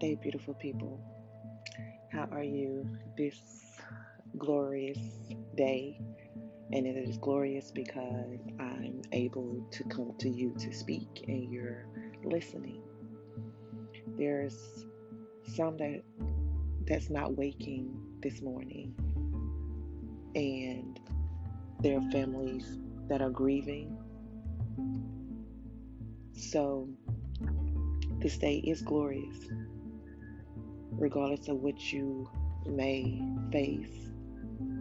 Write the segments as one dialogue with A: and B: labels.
A: Day, beautiful people. How are you this glorious day? And it is glorious because I'm able to come to you to speak and you're listening. There's some that that's not waking this morning and there are families that are grieving. So this day is glorious, regardless of what you may face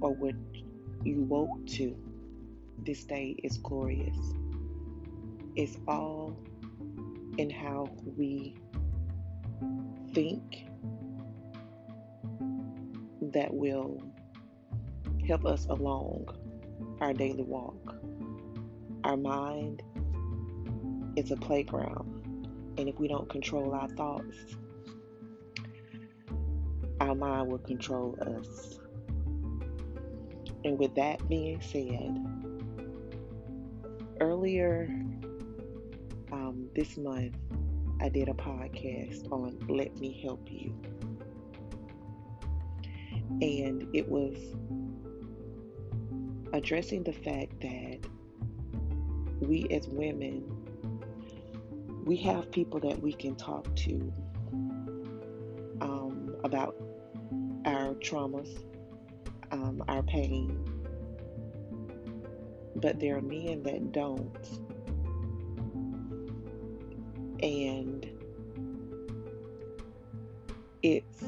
A: or what you woke to. This day is glorious. It's all in how we think that will help us along our daily walk. Our mind is a playground and if we don't control our thoughts, mind will control us. And with that being said, earlier um, this month, I did a podcast on Let Me Help You. And it was addressing the fact that we as women we have people that we can talk to traumas, um, our pain, but there are men that don't. And it's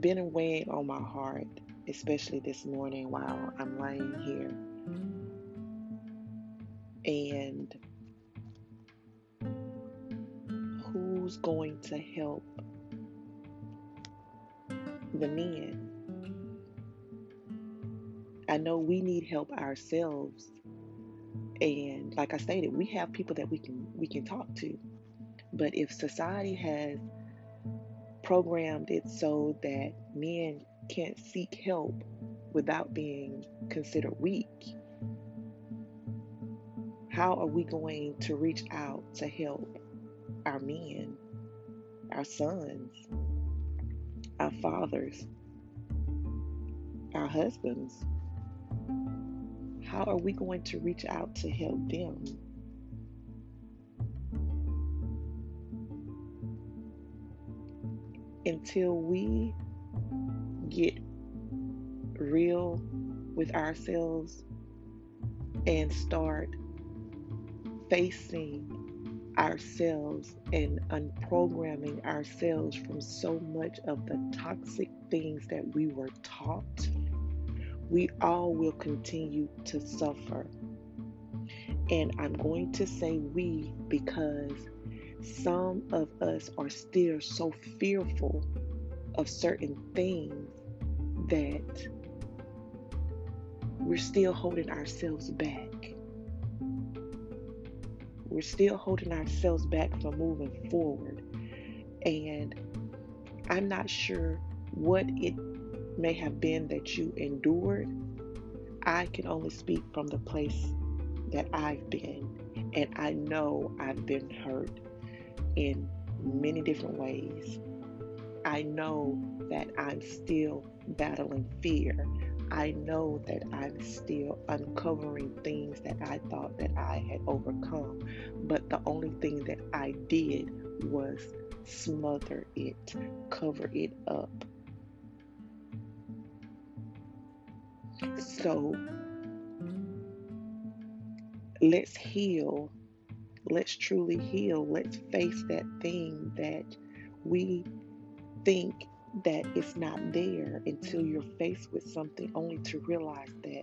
A: been weighing on my heart, especially this morning while I'm laying here. And who's going to help the men. I know we need help ourselves. And like I stated, we have people that we can we can talk to. But if society has programmed it so that men can't seek help without being considered weak, how are we going to reach out to help our men, our sons, our fathers, our husbands. How are we going to reach out to help them? Until we get real with ourselves and start facing ourselves and unprogramming ourselves from so much of the toxic things that we were taught, we all will continue to suffer. And I'm going to say we because some of us are still so fearful of certain things that we're still holding ourselves back we're still holding ourselves back from moving forward. And I'm not sure what it may have been that you endured. I can only speak from the place that I've been. And I know I've been hurt in many different ways. I know that I'm still battling fear. I know that I'm still uncovering things that I thought that I had overcome, but the only thing that I did was smother it, cover it up. So let's heal. Let's truly heal. Let's face that thing that we think that it's not there until you're faced with something only to realize that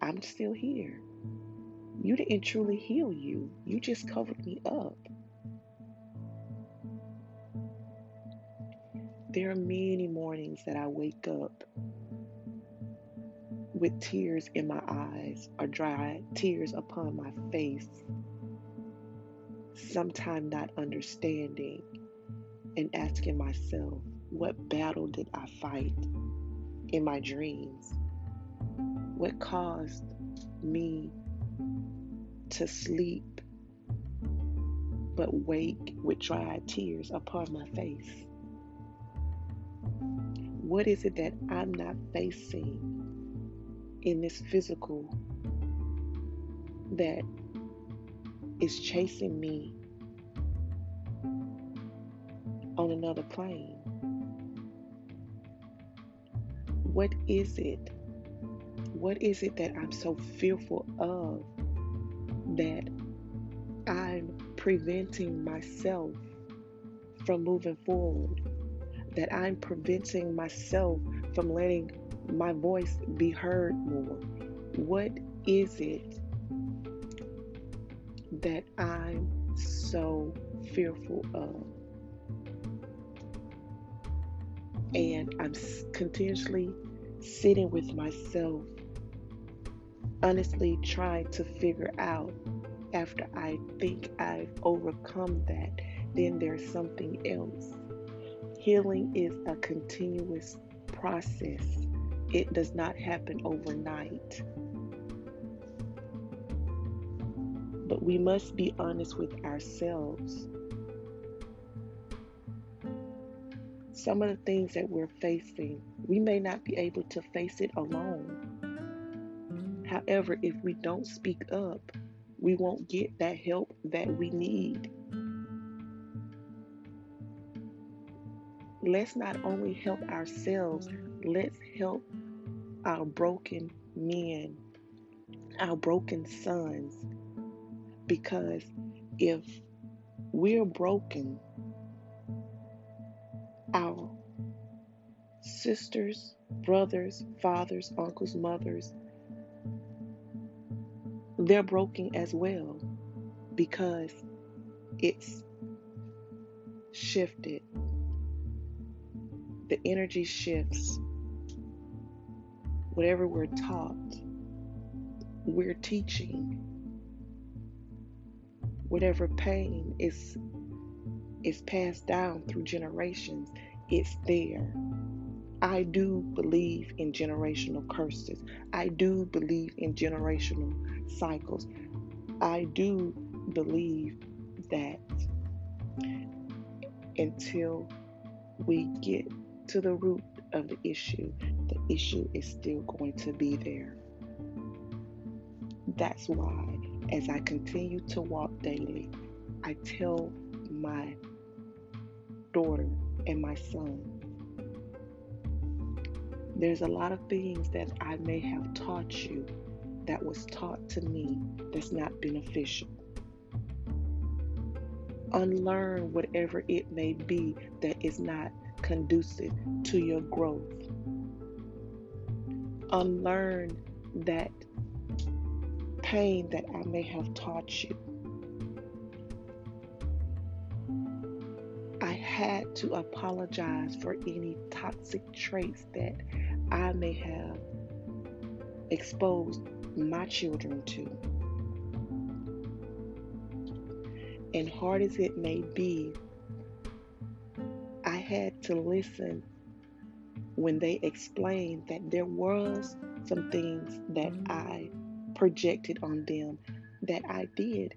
A: I'm still here. You didn't truly heal you, you just covered me up. There are many mornings that I wake up with tears in my eyes or dry tears upon my face, sometimes not understanding and asking myself, what battle did I fight in my dreams? What caused me to sleep but wake with dry tears upon my face? What is it that I'm not facing in this physical that is chasing me on another plane? What is it? What is it that I'm so fearful of that I'm preventing myself from moving forward? That I'm preventing myself from letting my voice be heard more? What is it that I'm so fearful of? And I'm continuously sitting with myself, honestly trying to figure out after I think I've overcome that, then there's something else. Healing is a continuous process, it does not happen overnight. But we must be honest with ourselves some of the things that we're facing, we may not be able to face it alone. However, if we don't speak up, we won't get that help that we need. Let's not only help ourselves, let's help our broken men, our broken sons. Because if we're broken, our sisters, brothers, fathers, uncles, mothers, they're broken as well because it's shifted. The energy shifts. Whatever we're taught, we're teaching. Whatever pain is is passed down through generations, it's there. I do believe in generational curses. I do believe in generational cycles. I do believe that until we get to the root of the issue, the issue is still going to be there. That's why, as I continue to walk daily, I tell my daughter and my son. There's a lot of things that I may have taught you that was taught to me that's not beneficial. Unlearn whatever it may be that is not conducive to your growth. Unlearn that pain that I may have taught you had to apologize for any toxic traits that I may have exposed my children to. And hard as it may be, I had to listen when they explained that there was some things that I projected on them that I did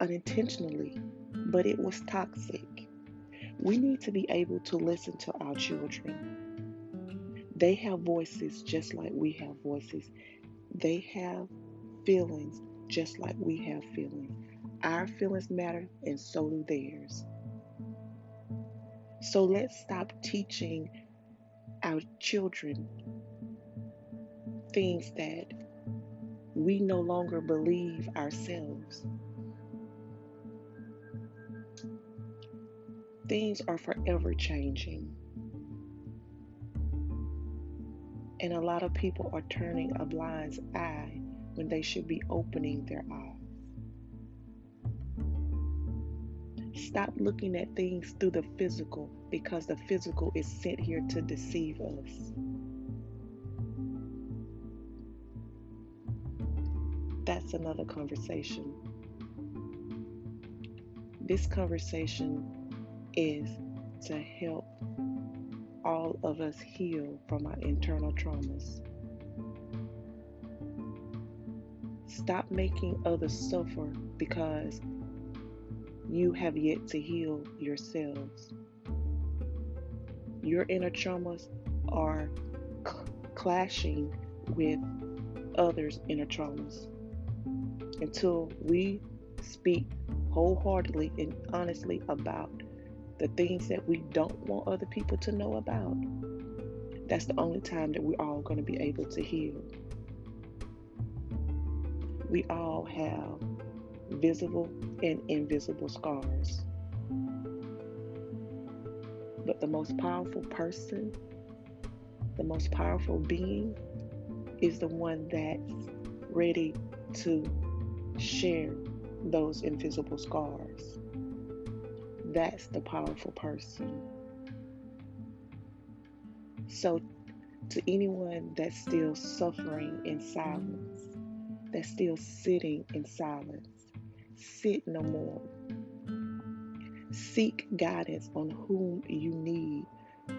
A: unintentionally, but it was toxic. We need to be able to listen to our children. They have voices just like we have voices. They have feelings just like we have feelings. Our feelings matter, and so do theirs. So let's stop teaching our children things that we no longer believe ourselves. Things are forever changing. And a lot of people are turning a blind eye when they should be opening their eyes. Stop looking at things through the physical because the physical is sent here to deceive us. That's another conversation. This conversation is to help all of us heal from our internal traumas. Stop making others suffer because you have yet to heal yourselves. Your inner traumas are clashing with others' inner traumas. Until we speak wholeheartedly and honestly about the things that we don't want other people to know about, that's the only time that we're all going to be able to heal. We all have visible and invisible scars. But the most powerful person, the most powerful being, is the one that's ready to share those invisible scars. That's the powerful person. So, to anyone that's still suffering in silence, that's still sitting in silence, sit no more. Seek guidance on whom you need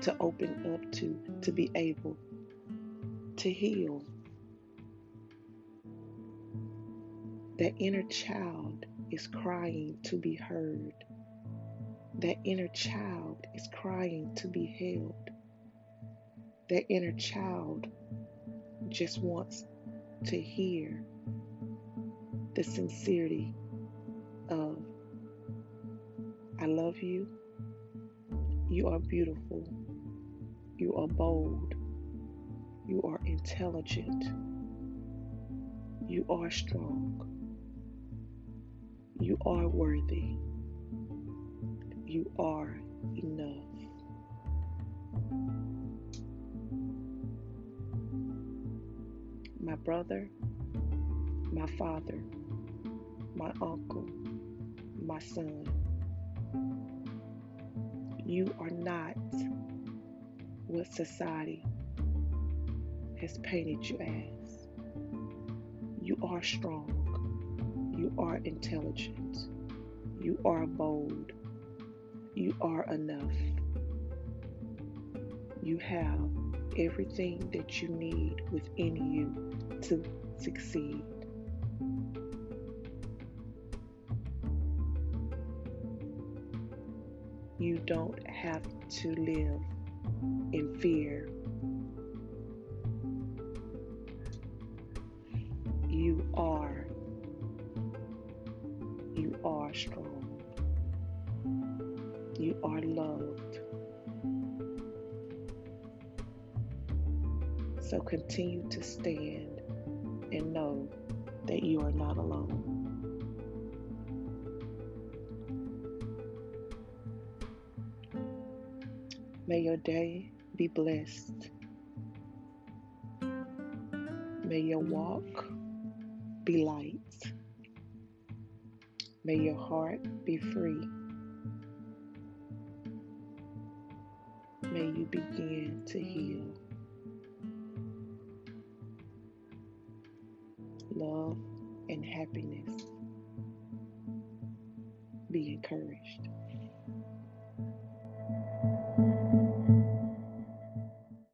A: to open up to to be able to heal. That inner child is crying to be heard. That inner child is crying to be held. That inner child just wants to hear the sincerity of I love you. You are beautiful. You are bold. You are intelligent. You are strong. You are worthy. You are enough. My brother, my father, my uncle, my son. You are not what society has painted you as. You are strong. You are intelligent. You are bold. You are enough. You have everything that you need within you to succeed. You don't have to live in fear. You are loved. So continue to stand and know that you are not alone. May your day be blessed. May your walk be light. May your heart be free. May you begin to heal. Love and happiness. Be encouraged.